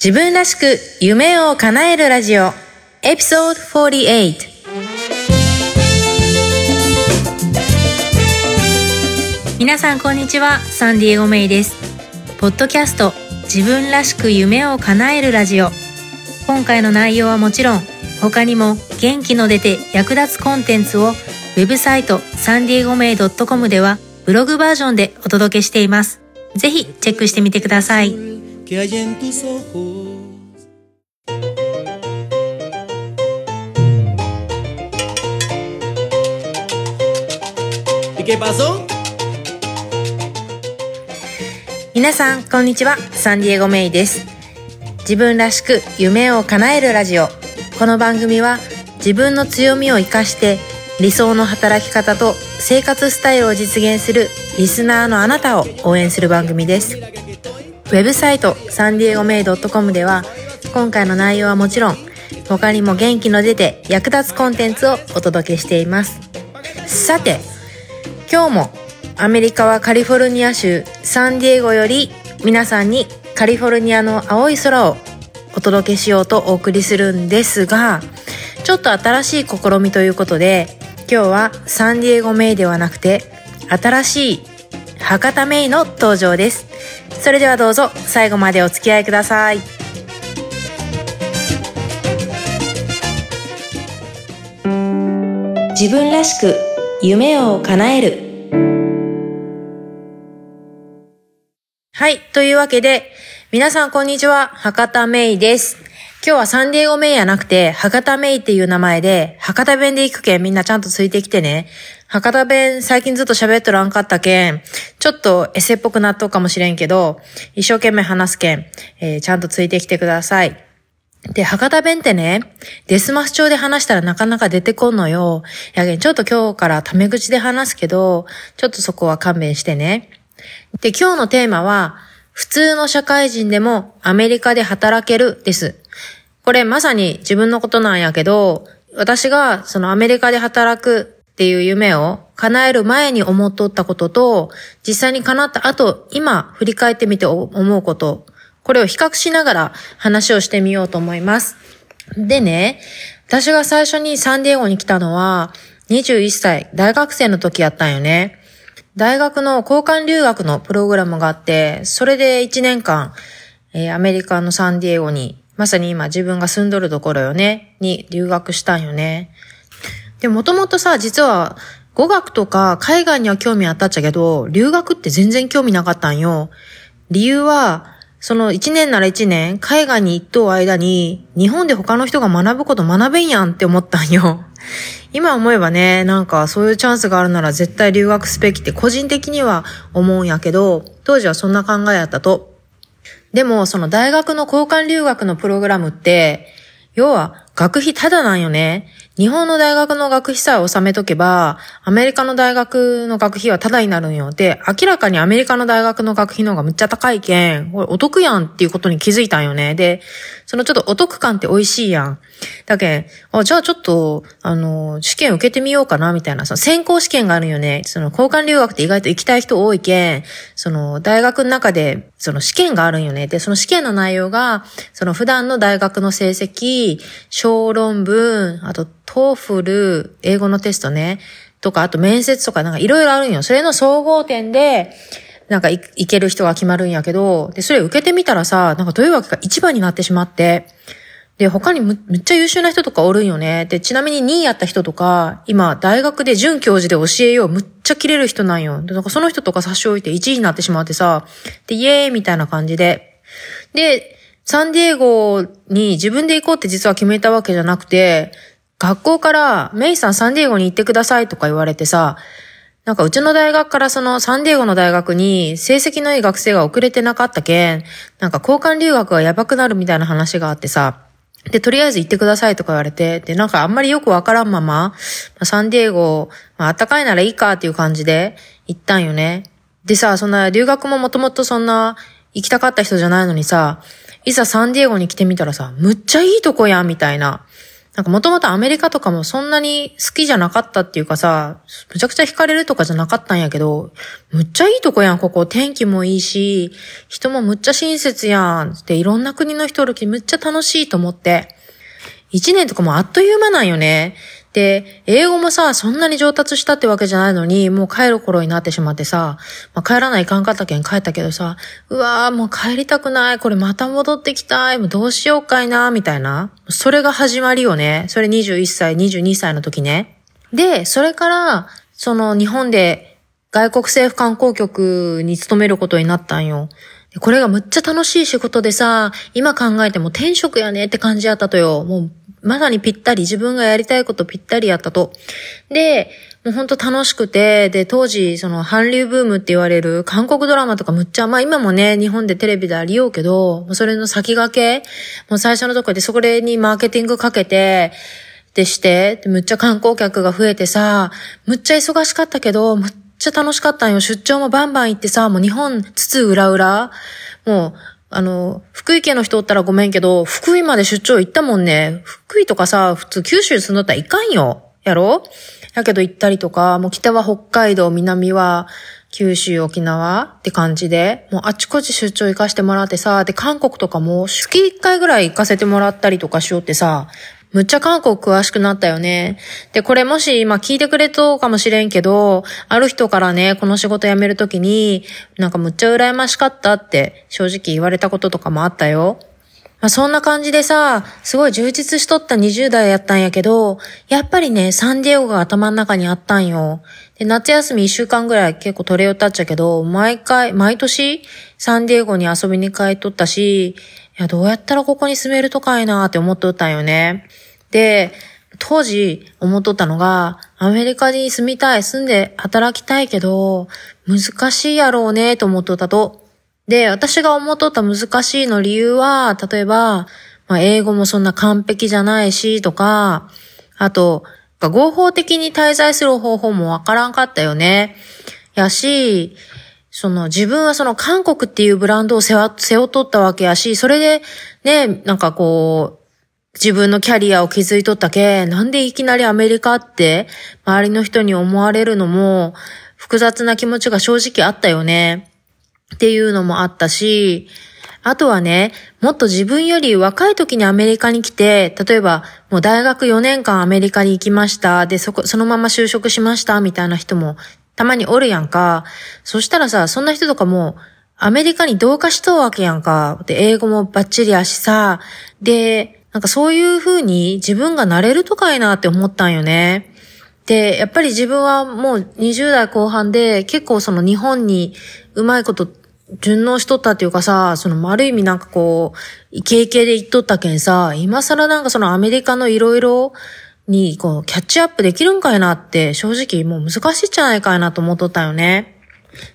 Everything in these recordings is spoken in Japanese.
自分らしく夢を叶えるラジオ。エピソード48皆さんこんにちは。サンディエゴメイです。ポッドキャスト自分らしく夢を叶えるラジオ。今回の内容はもちろん他にも元気の出て役立つコンテンツをウェブサイトサンディエゴメイ .com ではブログバージョンでお届けしています。ぜひチェックしてみてください。Que hay en tus ojos. ¿Y qué pasó? 皆さんこんにちはサンディエゴメイです自分らしく夢を叶えるラジオこの番組は自分の強みを生かして理想の働き方と生活スタイルを実現するリスナーのあなたを応援する番組ですウェブサイトサンディエゴメイド .com では今回の内容はもちろん他にも元気の出て役立つコンテンツをお届けしています。さて今日もアメリカはカリフォルニア州サンディエゴより皆さんにカリフォルニアの青い空をお届けしようとお送りするんですがちょっと新しい試みということで今日はサンディエゴメイではなくて新しい博多メイの登場ですそれではどうぞ最後までお付き合いください自分らしく夢を叶えるはい。というわけで、皆さんこんにちは。博多メイです。今日はサンディエゴメイやなくて、博多メイっていう名前で、博多弁で行くけんみんなちゃんとついてきてね。博多弁最近ずっと喋っとらんかったけん、ちょっとエセっぽくなっとうかもしれんけど、一生懸命話すけん、えーちゃんとついてきてください。で、博多弁ってね、デスマス調で話したらなかなか出てこんのよ。やけん、ちょっと今日からタメ口で話すけど、ちょっとそこは勘弁してね。で、今日のテーマは、普通の社会人でもアメリカで働けるです。これまさに自分のことなんやけど、私がそのアメリカで働くっていう夢を叶える前に思っとったことと、実際に叶った後、今振り返ってみて思うこと、これを比較しながら話をしてみようと思います。でね、私が最初にサンディエゴに来たのは、21歳、大学生の時やったんよね。大学の交換留学のプログラムがあって、それで1年間、えーアメリカのサンディエゴに、まさに今自分が住んどるところよね、に留学したんよね。で、もともとさ、実は語学とか海外には興味あったっちゃけど、留学って全然興味なかったんよ。理由は、その1年なら1年、海外に行っとう間に、日本で他の人が学ぶこと学べんやんって思ったんよ。今思えばね、なんかそういうチャンスがあるなら絶対留学すべきって個人的には思うんやけど、当時はそんな考えやったと。でも、その大学の交換留学のプログラムって、要は学費ただなんよね。日本の大学の学費さえ納めとけば、アメリカの大学の学費はただになるんよ。で、明らかにアメリカの大学の学費の方がむっちゃ高いけん、これお得やんっていうことに気づいたんよね。で、そのちょっとお得感って美味しいやん。だけん、あじゃあちょっと、あの、試験受けてみようかな、みたいな、その選考試験があるんよね。その交換留学って意外と行きたい人多いけん、その大学の中で、その試験があるんよね。で、その試験の内容が、その普段の大学の成績、小論文、あと、 TOEFL、英語のテストね、とか、あと面接とかなんかいろいろあるんよ。それの総合点で、なんかいける人が決まるんやけど、で、それ受けてみたらさ、なんかどういうわけか一番になってしまって、で、他にむめっちゃ優秀な人とかおるんよね。で、ちなみに2位やった人とか、今、大学で准教授で教えよう、むっちゃ切れる人なんよ。で、なんかその人とか差し置いて1位になってしまってさ、で、イエーイみたいな感じで。で、サンディエゴに自分で行こうって実は決めたわけじゃなくて、学校から、メイさんサンディエゴに行ってくださいとか言われてさ、なんかうちの大学からそのサンディエゴの大学に成績のいい学生が遅れてなかったけん、なんか交換留学がやばくなるみたいな話があってさ、で、とりあえず行ってくださいとか言われて、で、なんかあんまりよくわからんまま、サンディエゴ、まあ暖かいならいいかっていう感じで行ったんよね。でさ、そんな留学ももともとそんな行きたかった人じゃないのにさ、いざサンディエゴに来てみたらさ、むっちゃいいとこやんみたいな。なんかもともとアメリカとかもそんなに好きじゃなかったっていうかさ、むちゃくちゃ惹かれるとかじゃなかったんやけど、むっちゃいいとこやん、ここ。天気もいいし、人もむっちゃ親切やん。っていろんな国の人おるきむっちゃ楽しいと思って。一年とかもあっという間なんよね。で、英語もさ、そんなに上達したってわけじゃないのに、もう帰る頃になってしまってさ、まあ、帰らないかんかったけん帰ったけどさ、うわーもう帰りたくない、これまた戻ってきたい、もうどうしようかいな、みたいな。それが始まりよね。それ21歳、22歳の時ね。で、それから、その日本で外国政府観光局に勤めることになったんよ。これがむっちゃ楽しい仕事でさ、今考えても転職やねって感じやったとよ。もうまさにぴったり、自分がやりたいことぴったりやったと。で、もうほんと楽しくて、で、当時、その韓流ブームって言われる韓国ドラマとかむっちゃ、まあ今もね、日本でテレビでありようけど、もうそれの先駆け、もう最初のとこでそこにマーケティングかけて、でして、むっちゃ観光客が増えてさ、むっちゃ忙しかったけど、むっちゃ楽しかったんよ。出張もバンバン行ってさ、もう日本、つつ裏裏、もう、あの、福井県の人おったらごめんけど、福井まで出張行ったもんね。福井とかさ、普通九州住んどったらいかんよ。やろ？やけど行ったりとか、もう北は北海道、南は九州、沖縄って感じで、もうあちこち出張行かしてもらってさ、で、韓国とかも月1回ぐらい行かせてもらったりとかしようってさ、むっちゃ韓国詳しくなったよね。で、これもし今聞いてくれとかもしれんけど、ある人からね、この仕事辞めるときに、なんかむっちゃ羨ましかったって正直言われたこととかもあったよ。まあ、そんな感じでさ、すごい充実しとった20代やったんやけど、やっぱりね、サンディエゴが頭の中にあったんよ。で、夏休み1週間ぐらい結構取れよったっちゃうけど、毎回、毎年、サンディエゴに遊びに帰っとったし、いや、どうやったらここに住めるとかいなって思っとったんよね。で、当時思っとったのが、アメリカに住みたい、住んで働きたいけど、難しいやろうね、と思っとったと。で、私が思っとった難しいの理由は、例えば、まあ、英語もそんな完璧じゃないし、とか、あと、合法的に滞在する方法もわからんかったよね。やし、その自分はその韓国っていうブランドを背負っとったわけやし、それでね、なんかこう、自分のキャリアを築いとったけ、なんでいきなりアメリカって周りの人に思われるのも複雑な気持ちが正直あったよね。っていうのもあったし、あとはね、もっと自分より若い時にアメリカに来て、例えばもう大学4年間アメリカに行きました。で、そこ、そのまま就職しましたみたいな人もたまにおるやんか。そしたらさ、そんな人とかも、アメリカに同化しとうわけやんか。で、英語もバッチリやしさ。で、なんかそういう風に自分がなれるとかいなって思ったんよね。で、やっぱり自分はもう20代後半で結構その日本にうまいこと順応しとったっていうかさ、そのある意味なんかこう、イケイケで言っとったけんさ、今更なんかそのアメリカのいろいろに、こう、キャッチアップできるんかいなって、正直もう難しいんじゃないかいなと思っとったよね。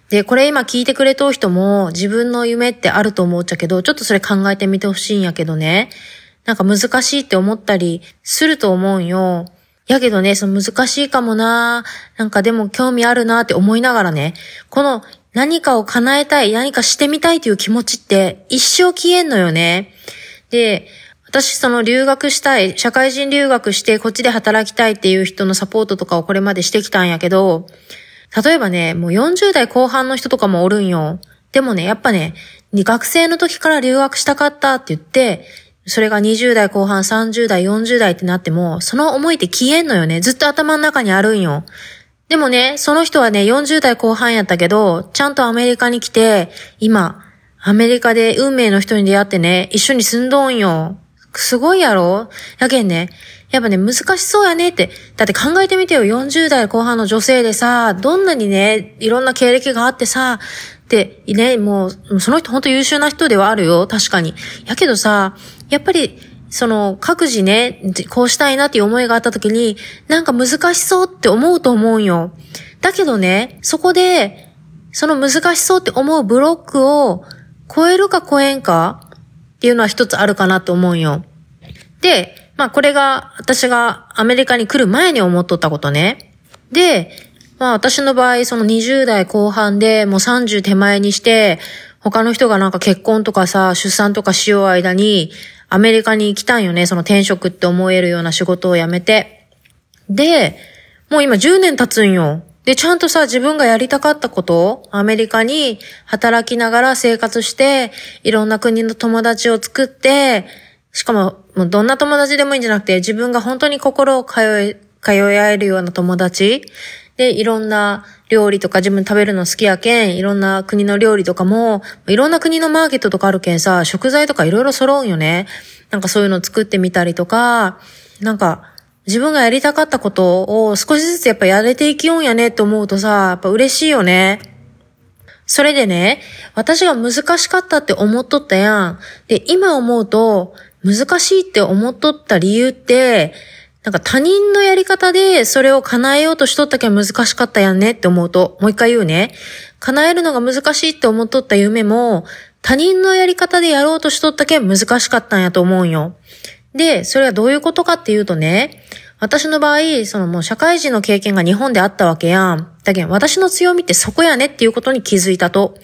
で、これ今聞いてくれとう人も自分の夢ってあると思っちゃけど、ちょっとそれ考えてみてほしいんやけどね。なんか難しいって思ったりすると思うんよ。やけどね、その難しいかもななんかでも興味あるなって思いながらね、この何かを叶えたい、何かしてみたいという気持ちって一生消えんのよね。で、私その留学したい、社会人留学してこっちで働きたいっていう人のサポートとかをこれまでしてきたんやけど、例えばね、もう40代後半の人とかもおるんよ。でもね、やっぱね、学生の時から留学したかったって言って、それが20代後半、30代、40代ってなっても、その思いって消えんのよね。ずっと頭の中にあるんよ。でもね、その人はね、40代後半やったけど、ちゃんとアメリカに来て、今、アメリカで運命の人に出会ってね、一緒に住んどんよ。すごいやろ？やけんね。やっぱね、難しそうやねって。だって考えてみてよ、40代後半の女性でさ、どんなにね、いろんな経歴があってさ、で、ね、もう、その人ほんと優秀な人ではあるよ、確かに。やけどさ、やっぱり、その、各自ね、こうしたいなっていう思いがあった時に、なんか難しそうって思うと思うんよ。だけどね、そこで、その難しそうって思うブロックを超えるか超えんかっていうのは一つあるかなと思うよ。で、まあこれが私がアメリカに来る前に思っとったことね。で、まあ私の場合その20代後半でもう30手前にして、他の人がなんか結婚とかさ、出産とかしよう間に、アメリカに行きたいよね。その転職って思えるような仕事を辞めて。で、もう今10年経つんよ。で、ちゃんとさ、自分がやりたかったことアメリカに働きながら生活して、いろんな国の友達を作って、しかも、もうどんな友達でもいいんじゃなくて、自分が本当に心を通い、通い合えるような友達で、いろんな料理とか自分食べるの好きやけん、いろんな国の料理とかも、いろんな国のマーケットとかあるけんさ、食材とかいろいろ揃うんよね。なんかそういうの作ってみたりとか、なんか、自分がやりたかったことを少しずつやっぱやれていきようんやねって思うとさ、やっぱ嬉しいよね。それでね、私が難しかったって思っとったやん。で、今思うと、難しいって思っとった理由って、なんか他人のやり方でそれを叶えようとしとったけん難しかったやんねって思うと、もう一回言うね。叶えるのが難しいって思っとった夢も、他人のやり方でやろうとしとったけん難しかったんやと思うんよ。で、それはどういうことかっていうとね、私の場合、そのもう社会人の経験が日本であったわけやん。だけど私の強みってそこやねっていうことに気づいたと。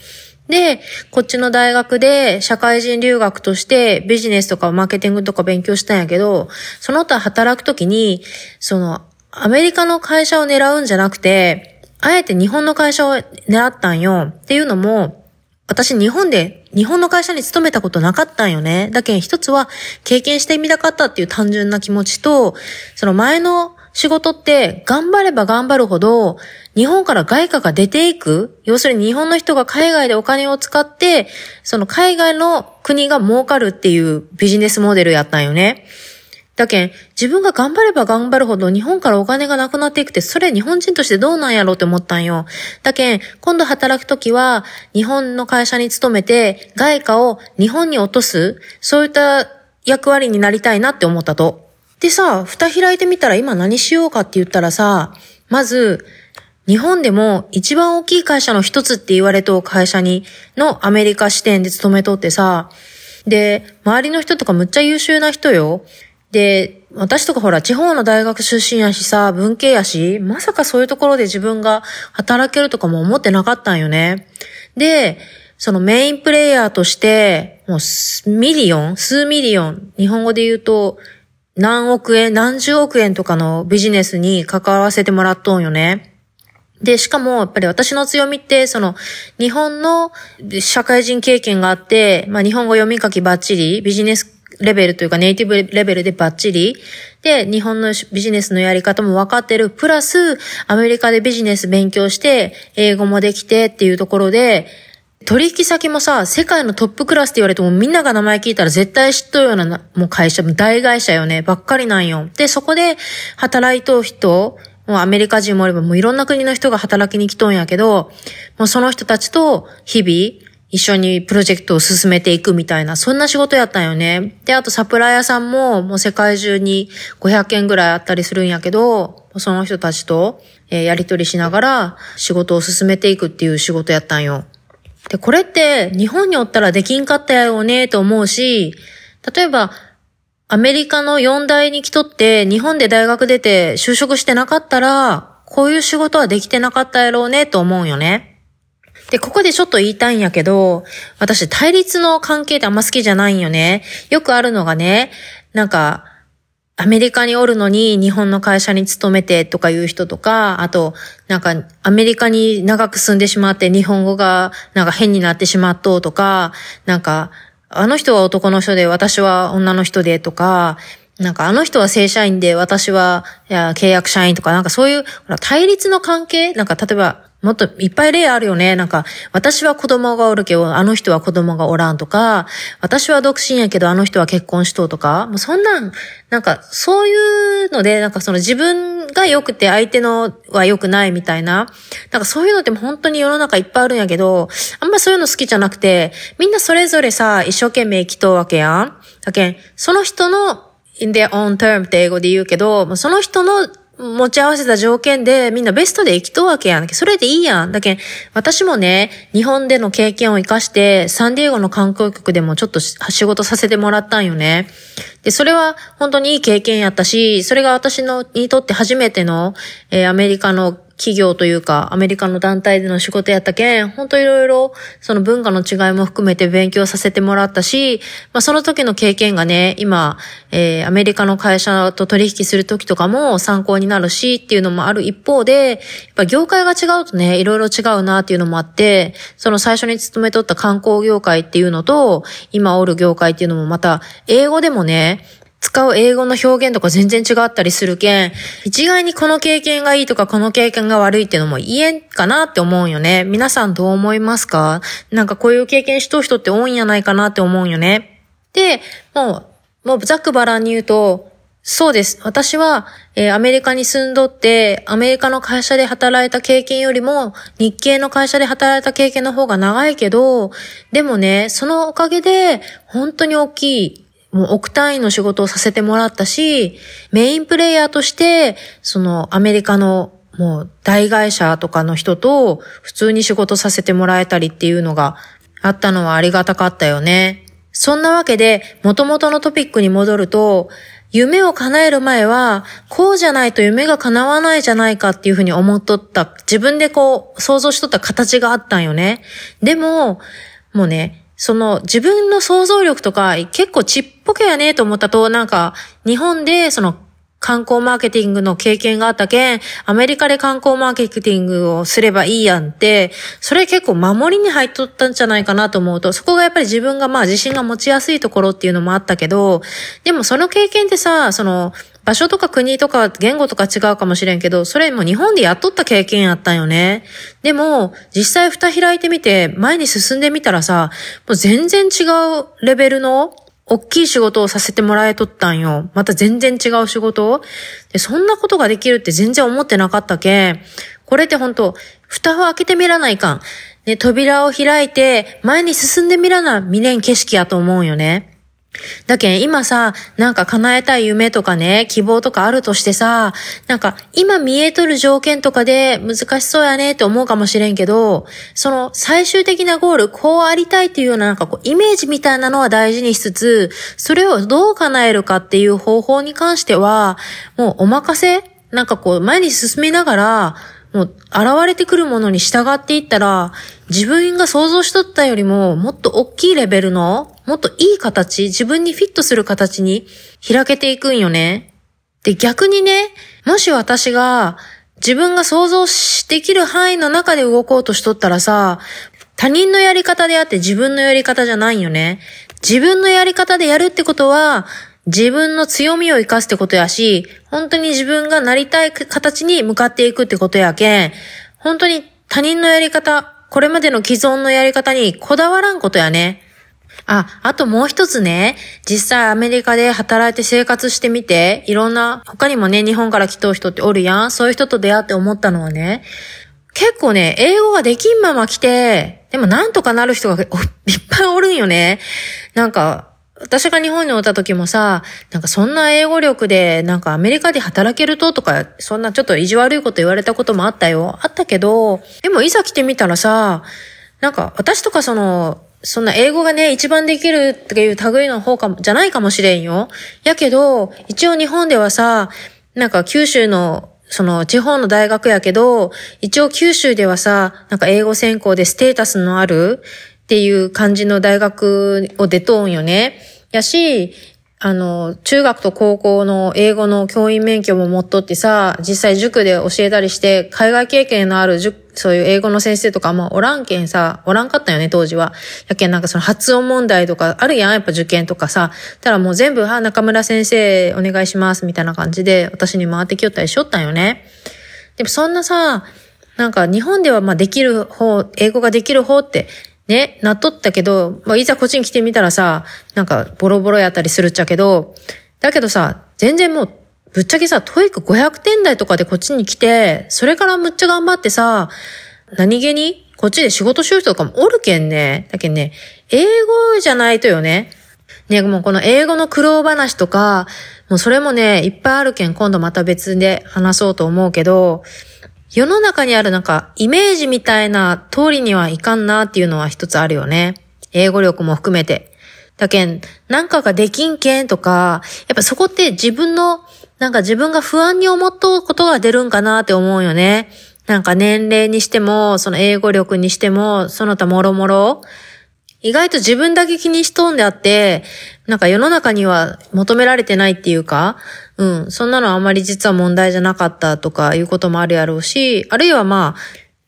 で、こっちの大学で社会人留学としてビジネスとかマーケティングとか勉強したんやけど、その他働くときに、その、アメリカの会社を狙うんじゃなくて、あえて日本の会社を狙ったんよ。っていうのも、私日本で、日本の会社に勤めたことなかったんよね。だけど一つは経験してみたかったっていう単純な気持ちと、その前の仕事って頑張れば頑張るほど日本から外貨が出ていく要するに日本の人が海外でお金を使ってその海外の国が儲かるっていうビジネスモデルやったんよね。だけん、自分が頑張れば頑張るほど日本からお金がなくなっていくって、それ日本人としてどうなんやろうって思ったんよ。だけん、今度働くときは、日本の会社に勤めて、外貨を日本に落とす、そういった役割になりたいなって思ったと。でさ、蓋開いてみたら今何しようかって言ったらさ、まず、日本でも一番大きい会社の一つって言われと会社に、のアメリカ支店で勤めとってさ、で、周りの人とかむっちゃ優秀な人よ。で、私とかほら地方の大学出身やしさ、文系やし、まさかそういうところで自分が働けるとかも思ってなかったんよね。で、そのメインプレイヤーとして、もうミリオン数ミリオン日本語で言うと、何億円、何十億円とかのビジネスに関わらせてもらっとんよね。で、しかも、やっぱり私の強みって、その、日本の社会人経験があって、まあ日本語読み書きバッチリ、ビジネスレベルというかネイティブレベルでバッチリ、で、日本のビジネスのやり方も分かってる、プラス、アメリカでビジネス勉強して、英語もできてっていうところで、取引先もさ、世界のトップクラスって言われてもみんなが名前聞いたら絶対知っとるようなもう会社、大会社よね、ばっかりなんよ。で、そこで働いとう人、もうアメリカ人もあればもういろんな国の人が働きに来とんやけど、もうその人たちと日々一緒にプロジェクトを進めていくみたいな、そんな仕事やったんよね。で、あとサプライヤーさんももう世界中に500件ぐらいあったりするんやけど、その人たちとえやりとりしながら仕事を進めていくっていう仕事やったんよ。で、これって日本におったらできんかったやろうねと思うし、例えば、アメリカの4大に来とって日本で大学出て就職してなかったら、こういう仕事はできてなかったやろうねと思うよね。で、ここでちょっと言いたいんやけど、私対立の関係ってあんま好きじゃないんよね。よくあるのがね、なんか、アメリカにおるのに日本の会社に勤めてとかいう人とか、あと、なんかアメリカに長く住んでしまって日本語がなんか変になってしまっととか、なんか、あの人は男の人で私は女の人でとか、なんかあの人は正社員で私はいや契約社員とかなんかそういう対立の関係なんか例えばもっといっぱい例あるよね。なんか、私は子供がおるけど、あの人は子供がおらんとか、私は独身やけど、あの人は結婚しとうとか、もうそんなん、なんか、そういうので、なんかその自分が良くて相手のは良くないみたいな、なんかそういうのっても本当に世の中いっぱいあるんやけど、あんまそういうの好きじゃなくて、みんなそれぞれさ、一生懸命生きとうわけやん。だけん、その人の in their own term って英語で言うけど、その人の持ち合わせた条件でみんなベストで生きとうわけやん。それでいいやん。だけん私もね、日本での経験を活かして、サンディエゴの観光局でもちょっと仕事させてもらったんよね。で、それは本当にいい経験やったし、それが私のにとって初めての、えー、アメリカの企業というか、アメリカの団体での仕事やったけん、ほんといろいろ、その文化の違いも含めて勉強させてもらったし、まあその時の経験がね、今、えー、アメリカの会社と取引する時とかも参考になるしっていうのもある一方で、やっぱ業界が違うとね、いろいろ違うなっていうのもあって、その最初に勤めとった観光業界っていうのと、今おる業界っていうのもまた、英語でもね、使う英語の表現とか全然違ったりするけん、一概にこの経験がいいとかこの経験が悪いっていうのも言えんかなって思うよね。皆さんどう思いますか？なんかこういう経験しとる人って多いんやないかなって思うよね。で、もう、もうざくばらんに言うと、そうです。私は、えー、アメリカに住んどって、アメリカの会社で働いた経験よりも、日系の会社で働いた経験の方が長いけど、でもね、そのおかげで、本当に大きいもう億単位の仕事をさせてもらったし、メインプレイヤーとして、そのアメリカのもう大会社とかの人と普通に仕事させてもらえたりっていうのがあったのはありがたかったよね。そんなわけで、元々のトピックに戻ると、夢を叶える前は、こうじゃないと夢が叶わないじゃないかっていうふうに思っとった、自分でこう想像しとった形があったんよね。でも、もうね、その自分の想像力とか結構ちっぽけやねと思ったと、なんか日本でその観光マーケティングの経験があったけん、アメリカで観光マーケティングをすればいいやんって、それ結構守りに入っとったんじゃないかなと思うと、そこがやっぱり自分がまあ自信が持ちやすいところっていうのもあったけど、でもその経験ってさ、その、場所とか国とか言語とか違うかもしれんけど、それも日本でやっとった経験やったんよね。でも、実際蓋開いてみて、前に進んでみたらさ、もう全然違うレベルの大きい仕事をさせてもらえとったんよ。また全然違う仕事で、そんなことができるって全然思ってなかったけん。これってほんと、蓋を開けてみらないかん。ね、扉を開いて、前に進んでみらな、見れん景色やと思うよね。だけん今さ、なんか叶えたい夢とかね、希望とかあるとしてさ、なんか今見えとる条件とかで難しそうやねって思うかもしれんけど、その最終的なゴール、こうありたいっていうようななんかこうイメージみたいなのは大事にしつつ、それをどう叶えるかっていう方法に関しては、もうお任せなんかこう前に進みながら、もう現れてくるものに従っていったら、自分が想像しとったよりももっと大きいレベルの、もっといい形、自分にフィットする形に開けていくんよね。で、逆にね、もし私が自分が想像できる範囲の中で動こうとしとったらさ、他人のやり方であって自分のやり方じゃないよね。自分のやり方でやるってことは、自分の強みを活かすってことやし、本当に自分がなりたい形に向かっていくってことやけん、本当に他人のやり方、これまでの既存のやり方にこだわらんことやね。あ、あともう一つね、実際アメリカで働いて生活してみて、いろんな、他にもね、日本から来とう人っておるやん。そういう人と出会って思ったのはね、結構ね、英語ができんまま来て、でもなんとかなる人がいっぱいおるんよね。なんか、私が日本におった時もさ、なんかそんな英語力で、なんかアメリカで働けるととか、そんなちょっと意地悪いこと言われたこともあったよ。あったけど、でもいざ来てみたらさ、なんか私とかその、そんな英語がね、一番できるっていう類の方かも、じゃないかもしれんよ。やけど、一応日本ではさ、なんか九州のその地方の大学やけど、一応九州ではさ、なんか英語専攻でステータスのあるっていう感じの大学を出とんよね。やし、あの、中学と高校の英語の教員免許も持っとってさ、実際塾で教えたりして、海外経験のある塾、そういう英語の先生とかもおらんけんさ、おらんかったよね、当時は。やけんなんかその発音問題とかあるやん、やっぱ受験とかさ。たらもう全部、は、中村先生お願いします、みたいな感じで、私に回ってきよったりしよったんよね。でもそんなさ、なんか日本ではまあできる方、英語ができる方ってね、なっとったけど、まあ、いざこっちに来てみたらさ、なんかボロボロやったりするっちゃけど、だけどさ、全然もう、ぶっちゃけさ、 TOEIC 500点台とかでこっちに来て、それからむっちゃ頑張ってさ、何気にこっちで仕事しよう人とかもおるけんね。だけんね、英語じゃないとよね。ね、もうこの英語の苦労話とか、もうそれもね、いっぱいあるけん、今度また別で話そうと思うけど、世の中にあるなんかイメージみたいな通りにはいかんなっていうのは一つあるよね。英語力も含めて。だけん、なんかができんけんとか、やっぱそこって自分の、なんか自分が不安に思っとうことが出るんかなって思うよね。なんか年齢にしても、その英語力にしても、その他もろもろ、意外と自分だけ気にしとんであって、なんか世の中には求められてないっていうか、うん、そんなのあんまり実は問題じゃなかったとかいうこともあるやろうし、あるいはまあ、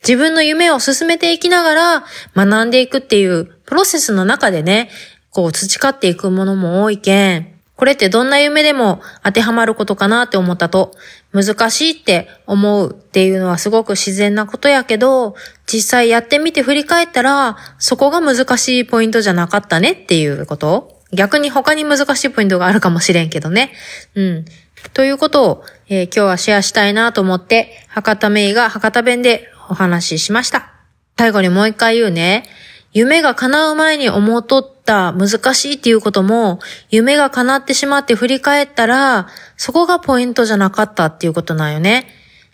自分の夢を進めていきながら学んでいくっていうプロセスの中でね、こう培っていくものも多いけん、これってどんな夢でも当てはまることかなって思ったと、難しいって思うっていうのはすごく自然なことやけど、実際やってみて振り返ったら、そこが難しいポイントじゃなかったねっていうこと。逆に他に難しいポイントがあるかもしれんけどね。うん。ということを、えー、今日はシェアしたいなと思って、博多メイが博多弁でお話ししました。最後にもう一回言うね。夢が叶う前に思うとった難しいっていうことも、夢が叶ってしまって振り返ったら、そこがポイントじゃなかったっていうことなんよね。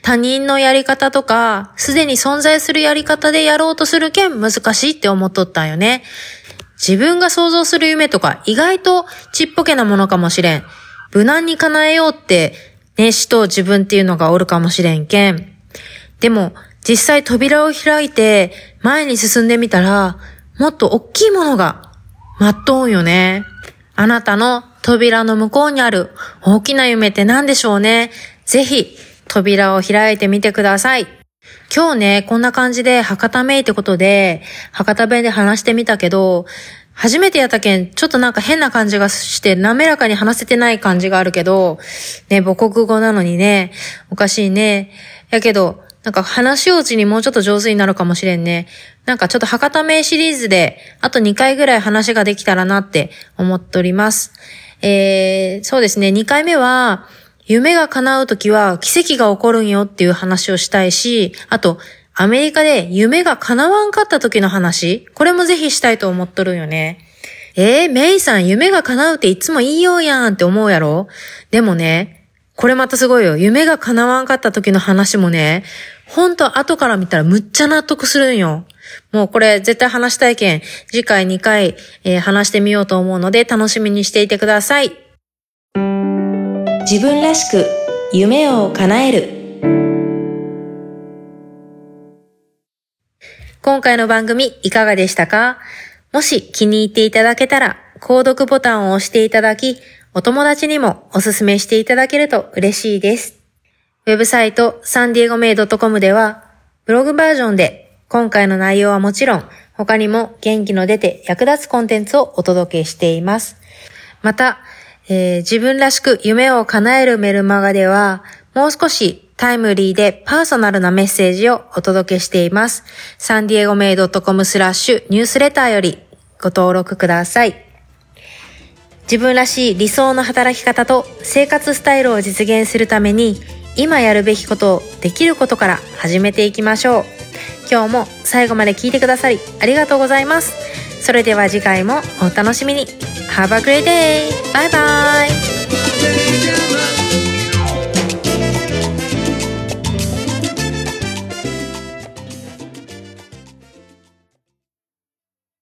他人のやり方とか、すでに存在するやり方でやろうとするけん難しいって思っとったんよね。自分が想像する夢とか意外とちっぽけなものかもしれん。無難に叶えようって、ね、しと自分っていうのがおるかもしれんけん。でも、実際扉を開いて前に進んでみたら、もっと大きいものが待っとんよね。あなたの扉の向こうにある大きな夢って何でしょうね。ぜひ扉を開いてみてください。今日ね、こんな感じで博多めいってことで、博多弁で話してみたけど、初めてやったけん、ちょっとなんか変な感じがして、滑らかに話せてない感じがあるけど、ね、母国語なのにね、おかしいね。やけど、なんか話うちにもうちょっと上手になるかもしれんね。なんかちょっと博多名シリーズで、あと2回ぐらい話ができたらなって思っております。えー、そうですね、2回目は、夢が叶うときは奇跡が起こるんよっていう話をしたいし、あと、アメリカで夢が叶わんかった時の話、これもぜひしたいと思っとるんよね。えー、メイさん夢が叶うっていつも言いようやんって思うやろ？でもね、これまたすごいよ。夢が叶わんかった時の話もね、ほんと後から見たらむっちゃ納得するんよ。もうこれ絶対話したいけん、次回2回、えー、話してみようと思うので楽しみにしていてください。自分らしく夢を叶える。今回の番組いかがでしたか？もし気に入っていただけたら、購読ボタンを押していただき、お友達にもおすすめしていただけると嬉しいです。ウェブサイトサンディエゴメイド .com では、ブログバージョンで今回の内容はもちろん、他にも元気の出て役立つコンテンツをお届けしています。また、えー、自分らしく夢を叶えるメルマガでは、もう少しタイムリーでパーソナルなメッセージをお届けしています。サンディエゴメイド .com スラッシュニュースレターよりご登録ください。自分らしい理想の働き方と生活スタイルを実現するために今やるべきことをできることから始めていきましょう。今日も最後まで聞いてくださりありがとうございます。それでは次回もお楽しみに。Have a great day! バイバイ。